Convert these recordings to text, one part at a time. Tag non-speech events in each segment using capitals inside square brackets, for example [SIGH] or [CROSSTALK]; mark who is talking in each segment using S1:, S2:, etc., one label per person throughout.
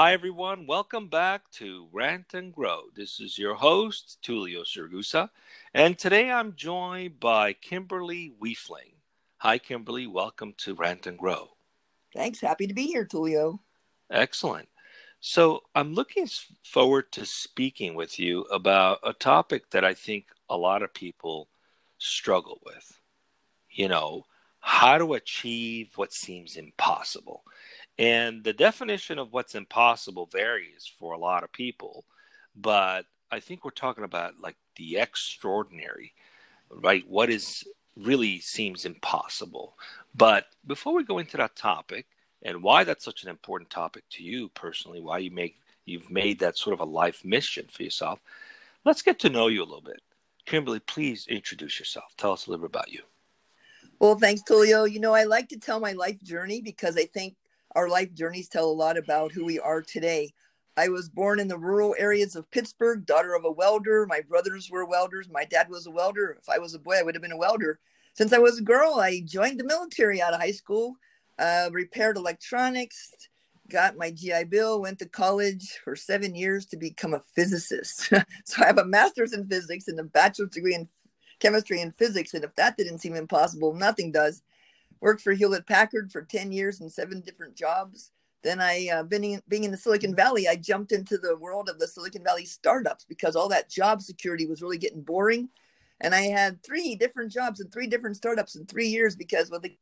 S1: Hi, everyone. Welcome back to Rant and Grow. This is your host, Tulio Siragusa, and today I'm joined by Kimberly Wiefling. Hi, Kimberly. Welcome to Rant and Grow.
S2: Thanks. Happy to be here, Tulio.
S1: Excellent. So, I'm looking forward to speaking with you about a topic that I think a lot of people struggle with. You know, how to achieve what seems impossible. And the definition of what's impossible varies for a lot of people, but I think we're talking about like the extraordinary, right? What is really seems impossible. But before we go into that topic and why that's such an important topic to you personally, why you make you've made that sort of a life mission for yourself, let's get to know you a little bit. Kimberly, please introduce yourself. Tell us a little bit about you.
S2: Well, thanks, Tulio. You know, I like to tell my life journey because I think our life journeys tell a lot about who we are today. I was born in the rural areas of Pittsburgh, daughter of a welder. My brothers were welders. My dad was a welder. If I was a boy, I would have been a welder. Since I was a girl, I joined the military out of high school, uh, repaired electronics, got my GI Bill, went to college for seven years to become a physicist. [LAUGHS] so I have a master's in physics and a bachelor's degree in chemistry and physics. And if that didn't seem impossible, nothing does worked for Hewlett Packard for 10 years in seven different jobs. Then I, uh, in, being in the Silicon Valley, I jumped into the world of the Silicon Valley startups because all that job security was really getting boring. And I had three different jobs and three different startups in three years because with the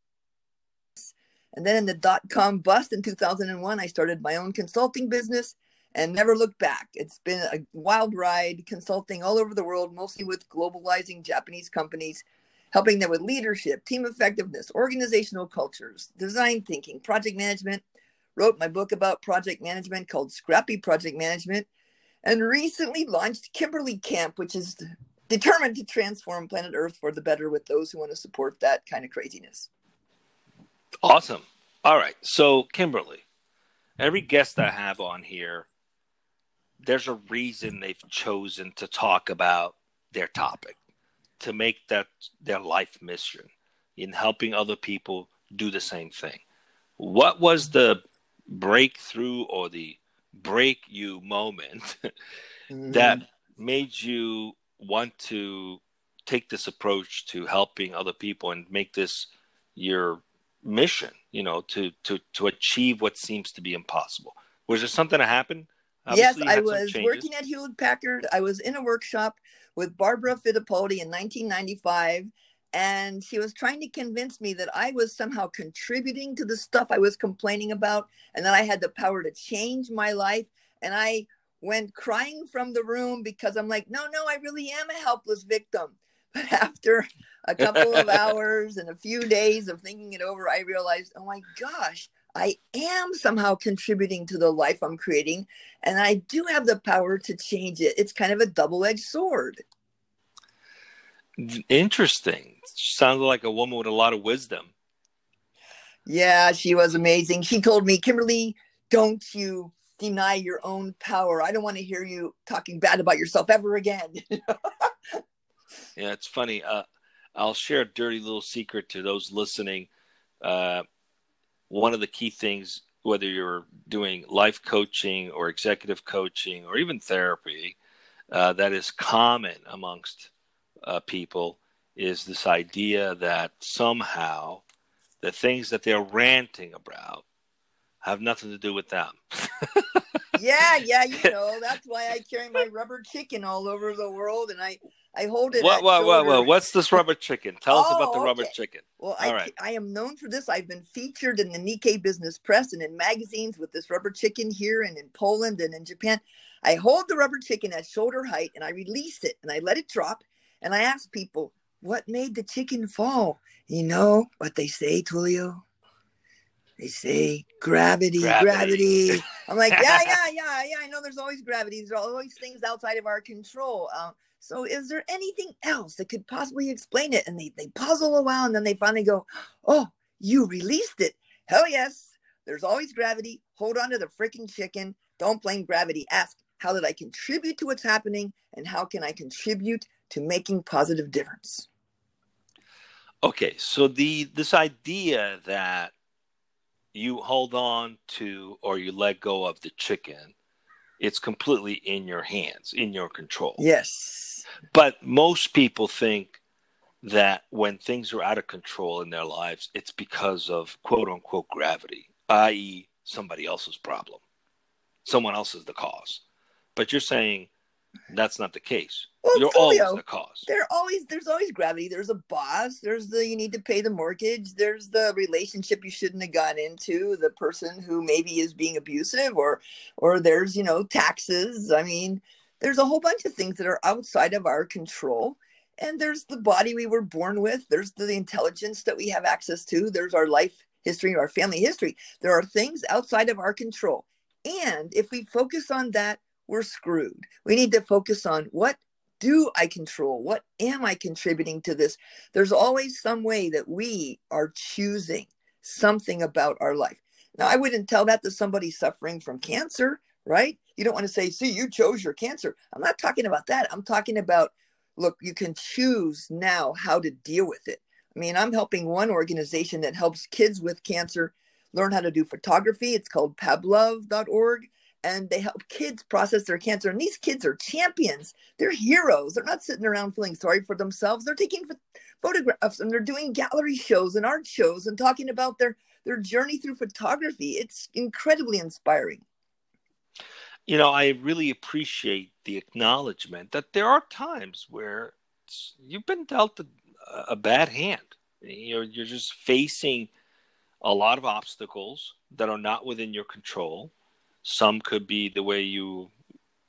S2: and then in the dot com bust in 2001, I started my own consulting business and never looked back. It's been a wild ride consulting all over the world, mostly with globalizing Japanese companies helping them with leadership, team effectiveness, organizational cultures, design thinking, project management. Wrote my book about project management called Scrappy Project Management, and recently launched Kimberly Kamp, which is determined to transform planet Earth for the better with those who want to support that kind of craziness.
S1: Awesome. All right. So, Kimberly, every guest I have on here, there's a reason they've chosen to talk about their topic to make that their life mission in helping other people do the same thing. What was the breakthrough or the break you moment [LAUGHS] mm-hmm. that made you want to take this approach to helping other people and make this your mission you know to to to achieve what seems to be impossible was there something that happened
S2: Obviously, yes i was working at hewlett packard i was in a workshop with Barbara Fittipaldi in 1995. And she was trying to convince me that I was somehow contributing to the stuff I was complaining about and that I had the power to change my life. And I went crying from the room because I'm like, no, no, I really am a helpless victim. [LAUGHS] But after a couple of [LAUGHS] hours and a few days of thinking it over, I realized, oh my gosh, I am somehow contributing to the life I'm creating, and I do have the power to change it. It's kind of a double edged sword.
S1: Interesting. Sounds like a woman with a lot of wisdom.
S2: Yeah, she was amazing. She told me, Kimberly, don't you deny your own power. I don't want to hear you talking bad about yourself ever again. [LAUGHS]
S1: yeah, it's funny. Uh, I'll share a dirty little secret to those listening. Uh, one of the key things, whether you're doing life coaching or executive coaching or even therapy, uh, that is common amongst uh, people is this idea that somehow the things that they're ranting about have nothing to do with them. [LAUGHS]
S2: yeah, yeah, you [LAUGHS] know, that's why I carry my rubber chicken all over the world and I I hold it.
S1: What, what, what, what, What's this rubber chicken? Tell oh, us about the oh, okay. rubber chicken.
S2: Well, I, right. I am known for this. I've been featured in the Nikkei Business Press and in magazines with this rubber chicken here and in Poland and in Japan. I hold the rubber chicken at shoulder height and I release it and I let it drop and I ask people, what made the chicken fall? You know what they say, Tulio? They say gravity, gravity. gravity. I'm like, yeah, [LAUGHS] yeah, yeah, yeah. I know there's always gravity. There's always things outside of our control. Um, so is there anything else that could possibly explain it? And they, they puzzle a while and then they finally go, Oh, you released it. Hell yes. There's always gravity. Hold on to the freaking chicken. Don't blame gravity. Ask, how did I contribute to what's happening? And how can I contribute to making positive difference?
S1: Okay, so the this idea that you hold on to or you let go of the chicken, it's completely in your hands, in your control.
S2: Yes.
S1: But most people think that when things are out of control in their lives, it's because of quote unquote gravity, i.e., somebody else's problem. Someone else is the cause. But you're saying that's not the case.
S2: Well,
S1: You're
S2: Tulio,
S1: always the cause.
S2: There always there's always gravity. There's a boss. There's the you need to pay the mortgage. There's the relationship you shouldn't have got into. The person who maybe is being abusive, or or there's you know taxes. I mean, there's a whole bunch of things that are outside of our control. And there's the body we were born with. There's the intelligence that we have access to. There's our life history, our family history. There are things outside of our control. And if we focus on that, we're screwed. We need to focus on what do I control? What am I contributing to this? There's always some way that we are choosing something about our life. Now, I wouldn't tell that to somebody suffering from cancer, right? You don't want to say, see, you chose your cancer. I'm not talking about that. I'm talking about, look, you can choose now how to deal with it. I mean, I'm helping one organization that helps kids with cancer learn how to do photography. It's called pablove.org and they help kids process their cancer. And these kids are champions. They're heroes. They're not sitting around feeling sorry for themselves. They're taking photographs and they're doing gallery shows and art shows and talking about their their journey through photography. It's incredibly inspiring.
S1: You know, I really appreciate the acknowledgement that there are times where you've been dealt a, a bad hand. You're you're just facing a lot of obstacles that are not within your control some could be the way you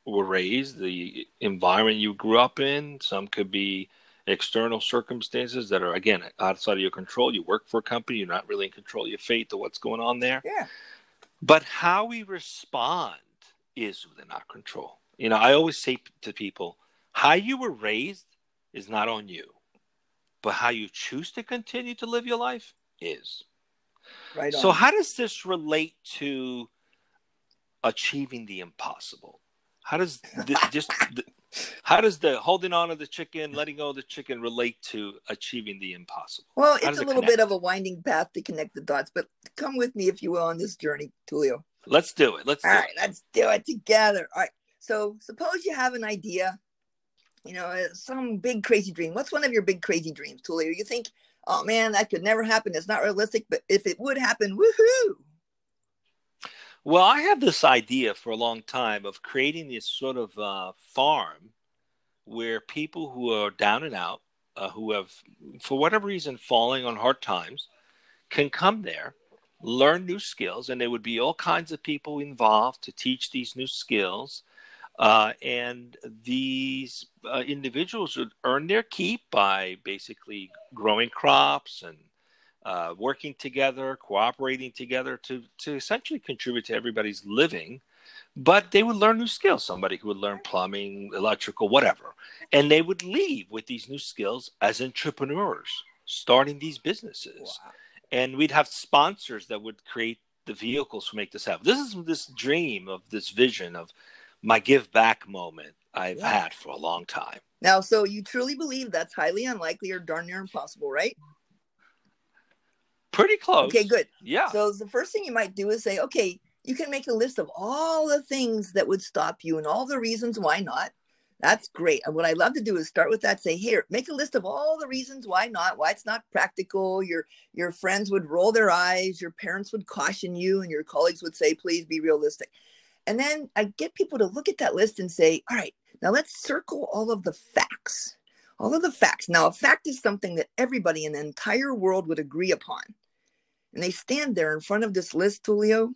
S1: were raised, the environment you grew up in. Some could be external circumstances that are again outside of your control. You work for a company, you're not really in control of your fate or what's going on there.
S2: Yeah.
S1: But how we respond is within our control. You know, I always say to people, how you were raised is not on you, but how you choose to continue to live your life is.
S2: Right. On.
S1: So, how does this relate to achieving the impossible? How does the, just the, how does the holding on to the chicken, letting go of the chicken relate to achieving the impossible?
S2: Well, it's a little connect? bit of a winding path to connect the dots, but come with me if you will on this journey, Tulio.
S1: Let's do it. Let's
S2: All right,
S1: it.
S2: let's do it together. All right. So suppose you have an idea, you know, uh, some big crazy dream. What's one of your big crazy dreams, Tulio? You think, oh man, that could never happen. It's not realistic, but if it would happen, woohoo!
S1: Well, I have this idea for a long time of creating this sort of uh, farm where people who are down and out, uh, who have, for whatever reason, falling on hard times, can come there, learn new skills, and there would be all kinds of people involved to teach these new skills. Uh, and these uh, individuals would earn their keep by basically growing crops and uh, working together, cooperating together to, to essentially contribute to everybody's living. But they would learn new skills. Somebody who would learn plumbing, electrical, whatever. And they would leave with these new skills as entrepreneurs, starting these businesses. Wow. And we'd have sponsors that would create the vehicles to make this happen. This is this dream of this vision of my give back moment I've yeah. had for a long time.
S2: Now, so you truly believe that's highly unlikely or darn near impossible, right?
S1: Pretty close.
S2: Okay, good.
S1: Yeah.
S2: So the first thing you might do is say, okay, you can make a list of all the things that would stop you and all the reasons why not. That's great. And what I love to do is start with that. Say, here, make a list of all the reasons why not, why it's not practical. Your your friends would roll their eyes, your parents would caution you, and your colleagues would say, please be realistic. And then I get people to look at that list and say, all right, now let's circle all of the facts. All of the facts. Now, a fact is something that everybody in the entire world would agree upon. And they stand there in front of this list, Tulio.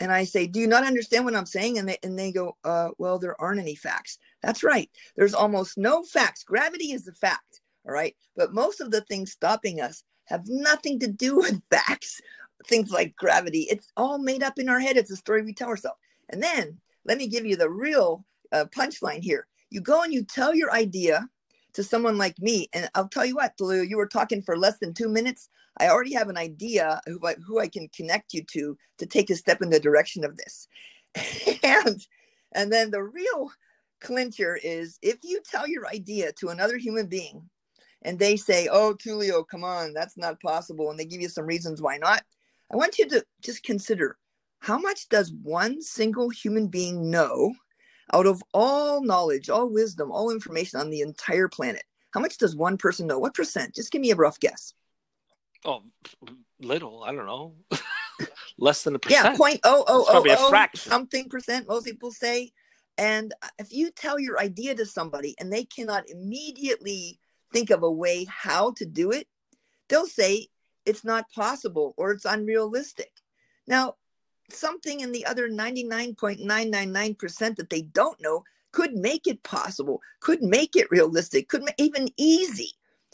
S2: And I say, Do you not understand what I'm saying? And they, and they go, uh, Well, there aren't any facts. That's right. There's almost no facts. Gravity is the fact. All right. But most of the things stopping us have nothing to do [LAUGHS] with facts. Things like gravity, it's all made up in our head. It's a story we tell ourselves. And then let me give you the real uh, punchline here. You go and you tell your idea to someone like me, and I'll tell you what, Tulio, you were talking for less than two minutes. I already have an idea who I, who I can connect you to to take a step in the direction of this. [LAUGHS] and and then the real clincher is if you tell your idea to another human being and they say, "Oh, Tulio, come on, that's not possible," and they give you some reasons why not. I want you to just consider how much does one single human being know out of all knowledge, all wisdom, all information on the entire planet? How much does one person know? What percent? Just give me a rough guess.
S1: Oh, little. I don't know. [LAUGHS] Less than a percent.
S2: Yeah, point oh oh oh, oh something percent. Most people say. And if you tell your idea to somebody and they cannot immediately think of a way how to do it, they'll say it's not possible or it's unrealistic. Now, something in the other 99.999% that they don't know could make it possible, could make it realistic, could make even easy.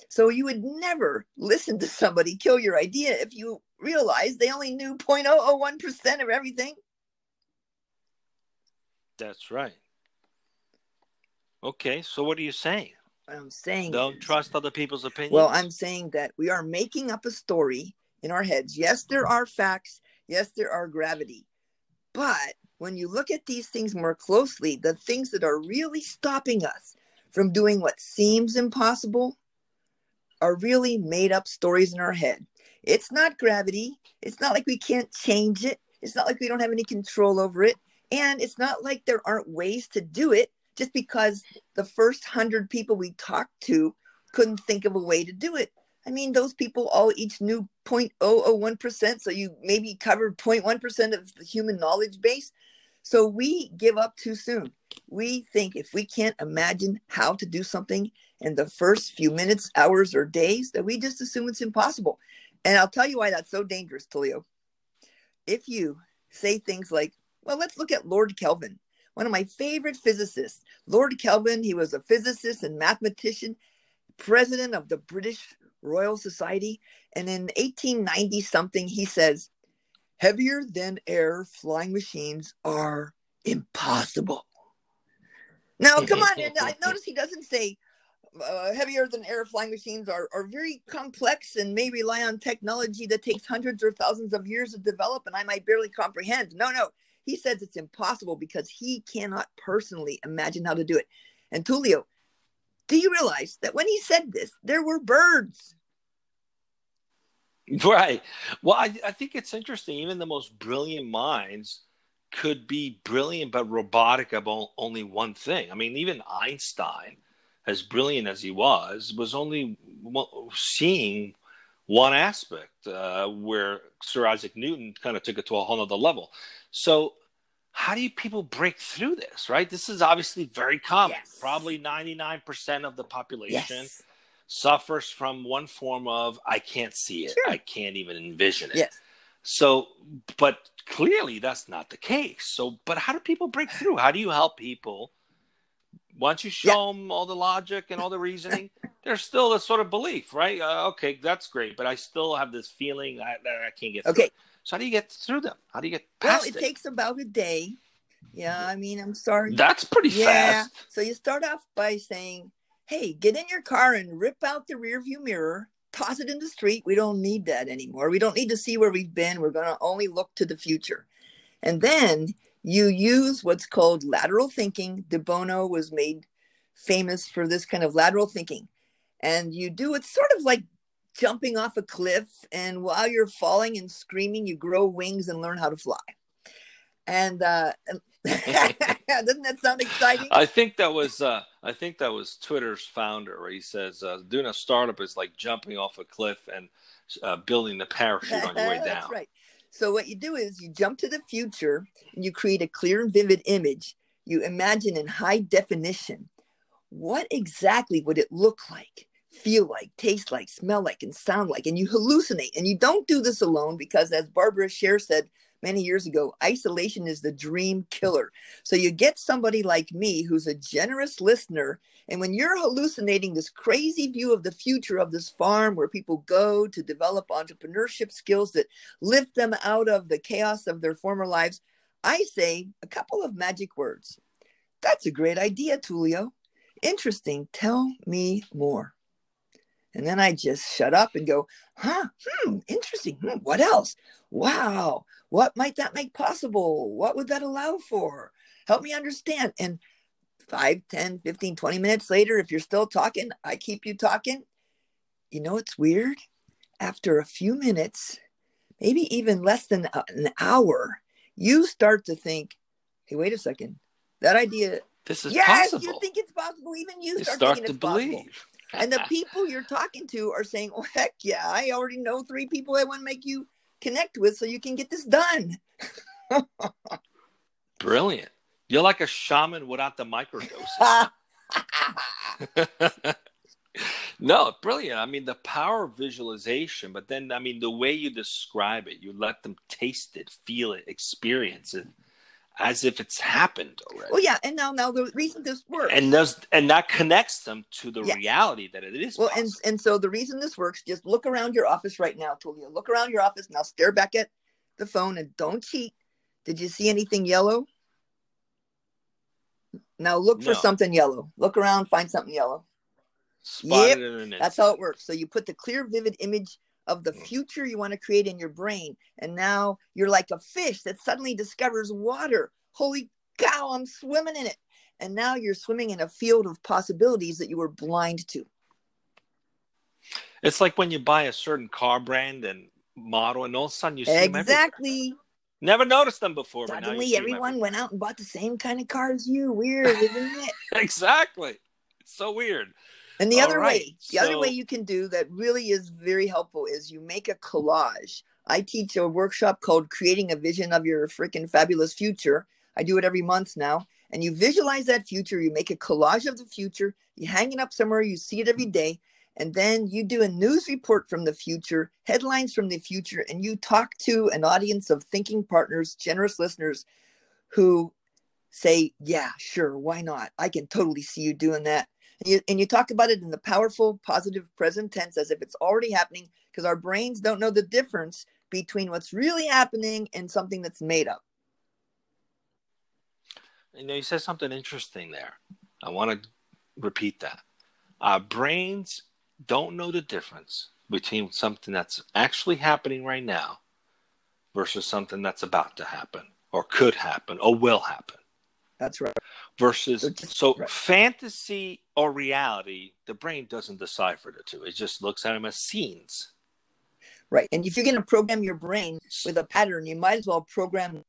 S2: So you would never listen to somebody kill your idea if you realized they only knew 0.001% of everything.
S1: That's right. Okay, so what are you saying?
S2: I'm saying
S1: don't trust other people's opinions.
S2: Well, I'm saying that we are making up a story in our heads. Yes, there are facts. Yes, there are gravity. But when you look at these things more closely, the things that are really stopping us from doing what seems impossible are really made up stories in our head. It's not gravity. It's not like we can't change it. It's not like we don't have any control over it. And it's not like there aren't ways to do it just because the first hundred people we talked to couldn't think of a way to do it. I mean, those people all each knew 0.001%. So you maybe covered 0.1% of the human knowledge base. So we give up too soon. We think if we can't imagine how to do something in the first few minutes, hours, or days, that we just assume it's impossible. And I'll tell you why that's so dangerous, Tulio. If you say things like, well, let's look at Lord Kelvin, one of my favorite physicists. Lord Kelvin, he was a physicist and mathematician, president of the British Royal Society. And in 1890 something, he says, heavier than air flying machines are impossible. Now, come on. I notice he doesn't say uh, heavier than air flying machines are, are very complex and may rely on technology that takes hundreds or thousands of years to develop and I might barely comprehend. No, no. He says it's impossible because he cannot personally imagine how to do it. And Tulio, do you realize that when he said this, there were birds? [LAUGHS]
S1: Right. Well, I, I think it's interesting. Even the most brilliant minds could be brilliant but robotic about only one thing. I mean, even Einstein as brilliant as he was, was only seeing one aspect uh, where Sir Isaac Newton kind of took it to a whole other level. So, how do you people break through this, right? This is obviously very common. Yes. Probably 99% of the population yes. suffers from one form of I can't see it, sure. I can't even envision it. Yes. So, but clearly that's not the case. So, but how do people break through? How do you help people once you show yeah. them all the logic and all the reasoning, [LAUGHS] there's still a sort of belief, right? Uh, okay, that's great, but I still have this feeling that, that I can't get. Okay, so how do you get through them? How do you get past
S2: well, it? It takes about a day. Yeah, I mean, I'm sorry.
S1: That's pretty yeah. fast.
S2: So you start off by saying, "Hey, get in your car and rip out the rear view mirror." Toss it in the street. We don't need that anymore. We don't need to see where we've been. We're going to only look to the future. And then you use what's called lateral thinking. De Bono was made famous for this kind of lateral thinking. And you do it sort of like jumping off a cliff. And while you're falling and screaming, you grow wings and learn how to fly. And uh, [LAUGHS] doesn't that sound exciting?
S1: I think that was uh, I think that was Twitter's founder where he says uh, doing a startup is like jumping off a cliff and uh, building the parachute on your way [LAUGHS] down.
S2: That's right. So what you do is you jump to the future and you create a clear and vivid image. You imagine in high definition what exactly would it look like, feel like, taste like, smell like, and sound like. And you hallucinate. And you don't do this alone because, as Barbara Sher said, many years ago, isolation is the dream killer. So you get somebody like me who's a generous listener. And when you're hallucinating this crazy view of the future of this farm where people go to develop entrepreneurship skills that lift them out of the chaos of their former lives, I say a couple of magic words. That's a great idea, Tulio. Interesting. Tell me more. And then I just shut up and go, huh, hmm, interesting. Hmm, what else? Wow, what might that make possible? What would that allow for? Help me understand. And 5, 10, 15, 20 minutes later, if you're still talking, I keep you talking. You know, it's weird. After a few minutes, maybe even less than an hour, you start to think, hey, wait a second, that idea.
S1: This is
S2: yes,
S1: possible.
S2: you think it's possible. Even you
S1: You
S2: start,
S1: start to
S2: it's possible. And the people you're talking to are saying, oh, heck yeah, I already know three people I want to make you connect with so you can get this done. [LAUGHS]
S1: Brilliant. You're like a shaman without the microdose. [LAUGHS] [LAUGHS] no, brilliant. I mean, the power of visualization, but then, I mean, the way you describe it, you let them taste it, feel it, experience it as if it's happened already.
S2: well, yeah. And now, now the reason this works.
S1: And does and that connects them to the
S2: Yeah.
S1: reality that it is
S2: Well, and
S1: possible.
S2: and so the reason this works, just look around your office right now, Tulio. Look around your office now. Stare back at the phone and don't cheat. Did you see anything yellow? Now look for something yellow. Look around, find something yellow.
S1: Spotted in an
S2: That's how it works. So you put the clear, vivid image of the future you want to create in your brain, and now you're like a fish that suddenly discovers water. Holy cow! I'm swimming in it, and now you're swimming in a field of possibilities that you were blind to.
S1: It's like when you buy a certain car brand and model, and all of a sudden you see them.
S2: Exactly.
S1: Never noticed them before, but now you
S2: Suddenly, everyone went out and bought the same kind of car as you. Weird, isn't it? [LAUGHS]
S1: exactly. It's so weird.
S2: And the
S1: All
S2: other
S1: right,
S2: way, the other way you can do that really is very helpful is you make a collage. I teach a workshop called Creating a Vision of Your Freaking Fabulous Future. I do it every month now. And you visualize that future, you make a collage of the future, you hang it up somewhere, you see it every day, and then you do a news report from the future, headlines from the future, and you talk to an audience of thinking partners, generous listeners who say, Yeah, sure, why not? I can totally see you doing that. And you, and you talk about it in the powerful, positive present tense as if it's already happening because our brains don't know the difference between what's really happening and something that's made up.
S1: You know, you said something interesting there. I want to repeat that. Our brains don't know the difference between something that's actually happening right now versus something that's about to happen or could happen or will happen.
S2: That's right.
S1: Versus,
S2: So right.
S1: fantasy or reality, the brain doesn't decipher the two. It just looks at them as scenes.
S2: Right. And if you're going to program your brain with a pattern, you might as well program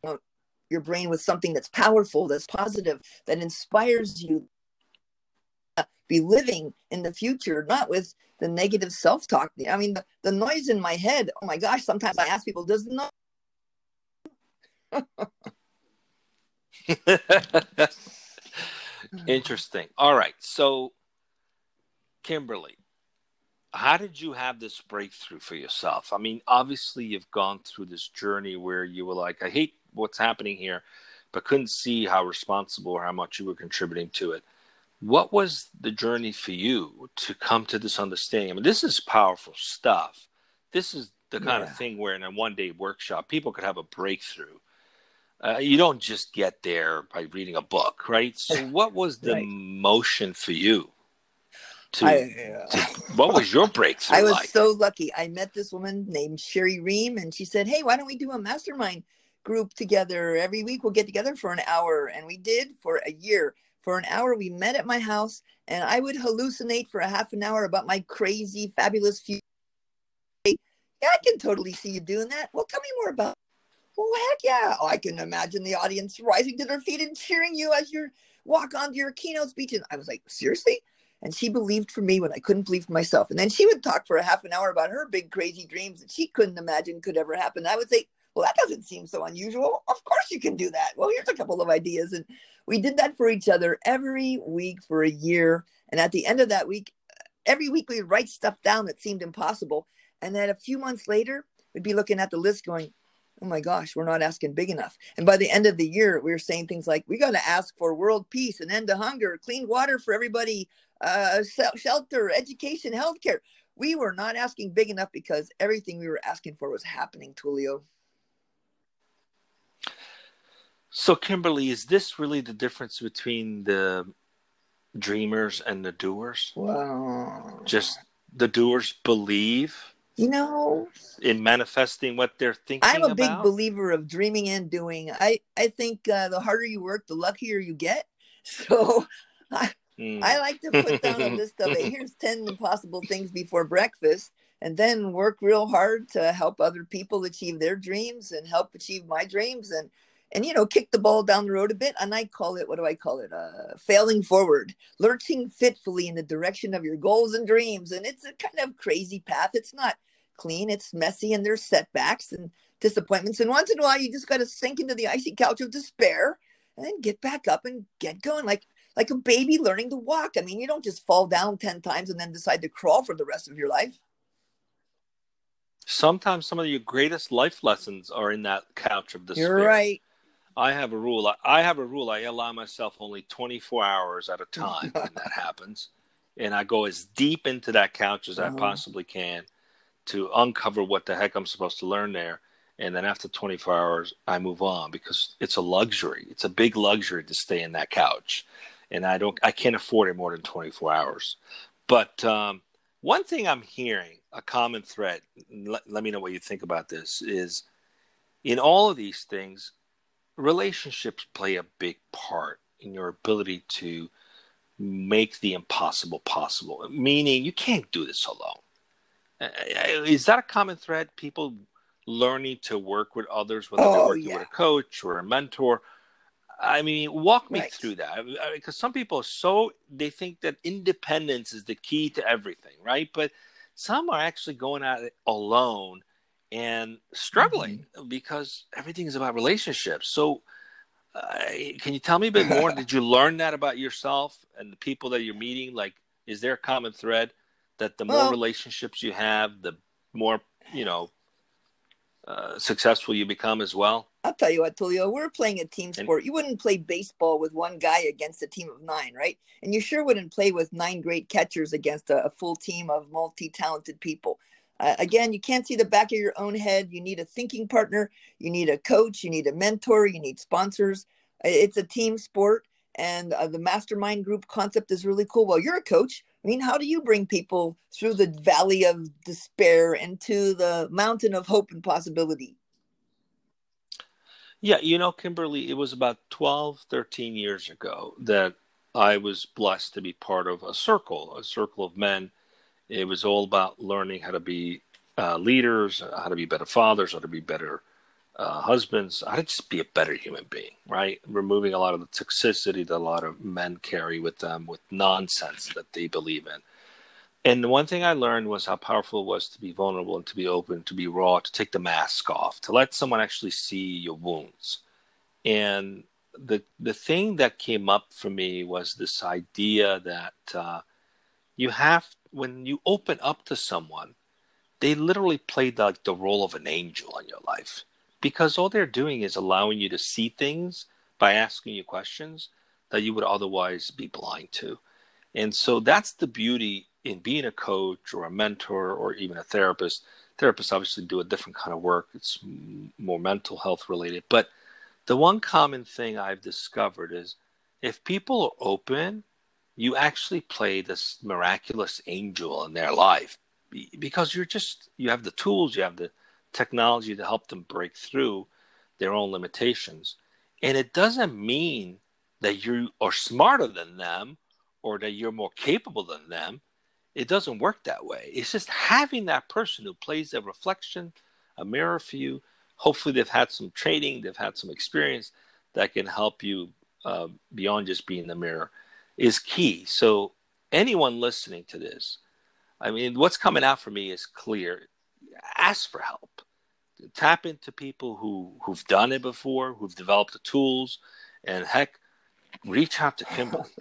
S2: your brain with something that's powerful, that's positive, that inspires you to be living in the future, not with the negative self talk. I mean, the, the noise in my head, oh my gosh, sometimes I ask people, does the noise [LAUGHS] [SIGHS]
S1: Interesting. All right. So, Kimberly, how did you have this breakthrough for yourself? I mean, obviously, you've gone through this journey where you were like, I hate what's happening here, but couldn't see how responsible or how much you were contributing to it. What was the journey for you to come to this understanding? I mean, this is powerful stuff. This is the kind
S2: Yeah.
S1: of thing where in a one day workshop, people could have a breakthrough. Uh, you don't just get there by reading a book, right? So, [LAUGHS] what was the
S2: Right.
S1: motion for you? To,
S2: I, uh,
S1: to [LAUGHS] what was your breakthrough
S2: I was
S1: like?
S2: so lucky. I met this woman named Sherry Ream, and she said, Hey, why don't we do a mastermind group together? Every week we'll get together for an hour. And we did for a year. For an hour, we met at my house, and I would hallucinate for a half an hour about my crazy, fabulous future. Yeah, I can totally see you doing that. Well, tell me more about well, heck yeah. Oh, I can imagine the audience rising to their feet and cheering you as you walk onto your keynote speech. And I was like, seriously? And she believed for me when I couldn't believe for myself. And then she would talk for a half an hour about her big, crazy dreams that she couldn't imagine could ever happen. I would say, well, that doesn't seem so unusual. Of course you can do that. Well, here's a couple of ideas. And we did that for each other every week for a year. And at the end of that week, uh, every week we would write stuff down that seemed impossible. And then a few months later, we'd be looking at the list going, oh my gosh, we're not asking big enough. And by the end of the year, we were saying things like, we got to ask for world peace, an end to hunger, clean water for everybody, uh, shelter, education, healthcare. We were not asking big enough because everything we were asking for was happening, Tulio.
S1: So, Kimberly, is this really the difference between the dreamers and the doers?
S2: Wow.
S1: Just the doers believe
S2: You know,
S1: in manifesting what they're thinking
S2: I'm a big believer of dreaming and doing. I, I think uh, the harder you work, the luckier you get. [LAUGHS] So I,
S1: Mm.
S2: I like to put down a list of hey, [LAUGHS] here's 10 impossible things before breakfast. and then work real hard to help other people achieve their dreams and help achieve my dreams and and you know kick the ball down the road a bit and i call it what do i call it uh failing forward lurching fitfully in the direction of your goals and dreams and it's a kind of crazy path it's not clean it's messy and there's setbacks and disappointments and once in a while you just got to sink into the icy couch of despair and then get back up and get going like like a baby learning to walk i mean you don't just fall down 10 times and then decide to crawl for the rest of your life
S1: sometimes some of your greatest life lessons are in that couch of despair.
S2: You're right.
S1: I have a rule. I have a rule. I allow myself only 24 hours at a time when that [LAUGHS] happens, and I go as deep into that couch as uh-huh. I possibly can to uncover what the heck I'm supposed to learn there. And then after 24 hours, I move on because it's a luxury. It's a big luxury to stay in that couch, and I don't. I can't afford it more than 24 hours. But um, one thing I'm hearing, a common thread, let, let me know what you think about this, is in all of these things, relationships play a big part in your ability to make the impossible possible. Meaning, you can't do this alone. Uh, uh, is that a common thread? People learning to work with others, whether oh, they're working yeah. with a coach or a mentor, I mean, walk me right. through that because some people are so they think that independence is the key to everything, right? But some are actually going at it alone and struggling mm-hmm. because everything is about relationships. So, uh, can you tell me a bit [LAUGHS] more? Did you learn that about yourself and the people that you're meeting? Like, is there a common thread that the more well, relationships you have, the more you know uh, successful you become as well?
S2: I'll tell you what, Tulio, we're playing a team sport. You wouldn't play baseball with one guy against a team of nine, right? And you sure wouldn't play with nine great catchers against a, a full team of multi talented people. Uh, again, you can't see the back of your own head. You need a thinking partner, you need a coach, you need a mentor, you need sponsors. It's a team sport, and uh, the mastermind group concept is really cool. Well, you're a coach. I mean, how do you bring people through the valley of despair into the mountain of hope and possibility?
S1: Yeah, you know, Kimberly, it was about 12, 13 years ago that I was blessed to be part of a circle, a circle of men. It was all about learning how to be uh, leaders, how to be better fathers, how to be better uh, husbands, how to just be a better human being, right? Removing a lot of the toxicity that a lot of men carry with them, with nonsense that they believe in. And the one thing I learned was how powerful it was to be vulnerable and to be open, to be raw, to take the mask off, to let someone actually see your wounds. And the the thing that came up for me was this idea that uh, you have when you open up to someone, they literally play the, like the role of an angel in your life because all they're doing is allowing you to see things by asking you questions that you would otherwise be blind to. And so that's the beauty in being a coach or a mentor or even a therapist, therapists obviously do a different kind of work. It's more mental health related. But the one common thing I've discovered is if people are open, you actually play this miraculous angel in their life because you're just, you have the tools, you have the technology to help them break through their own limitations. And it doesn't mean that you are smarter than them or that you're more capable than them it doesn't work that way. It's just having that person who plays a reflection, a mirror for you. Hopefully, they've had some training, they've had some experience that can help you uh, beyond just being the mirror is key. So, anyone listening to this, I mean, what's coming out for me is clear. Ask for help. Tap into people who who've done it before, who've developed the tools, and heck, reach out to Kimberly. [LAUGHS]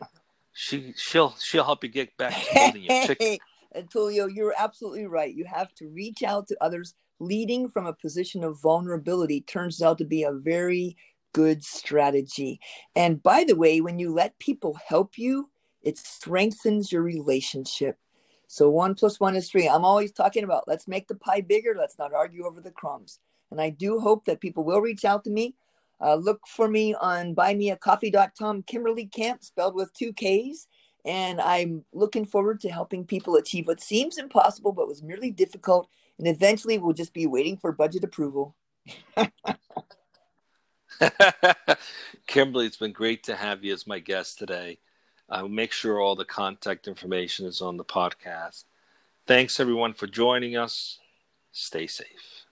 S1: She she'll she'll help you get back to holding your chicken. [LAUGHS]
S2: Tulio, you're absolutely right. You have to reach out to others. Leading from a position of vulnerability turns out to be a very good strategy. And by the way, when you let people help you, it strengthens your relationship. So one plus one is three. I'm always talking about let's make the pie bigger. Let's not argue over the crumbs. And I do hope that people will reach out to me. Uh, look for me on buymeacoffee.com, Kimberly Kamp, spelled with two Ks. And I'm looking forward to helping people achieve what seems impossible, but was merely difficult. And eventually we'll just be waiting for budget approval. [LAUGHS] [LAUGHS]
S1: Kimberly, it's been great to have you as my guest today. I'll make sure all the contact information is on the podcast. Thanks everyone for joining us. Stay safe.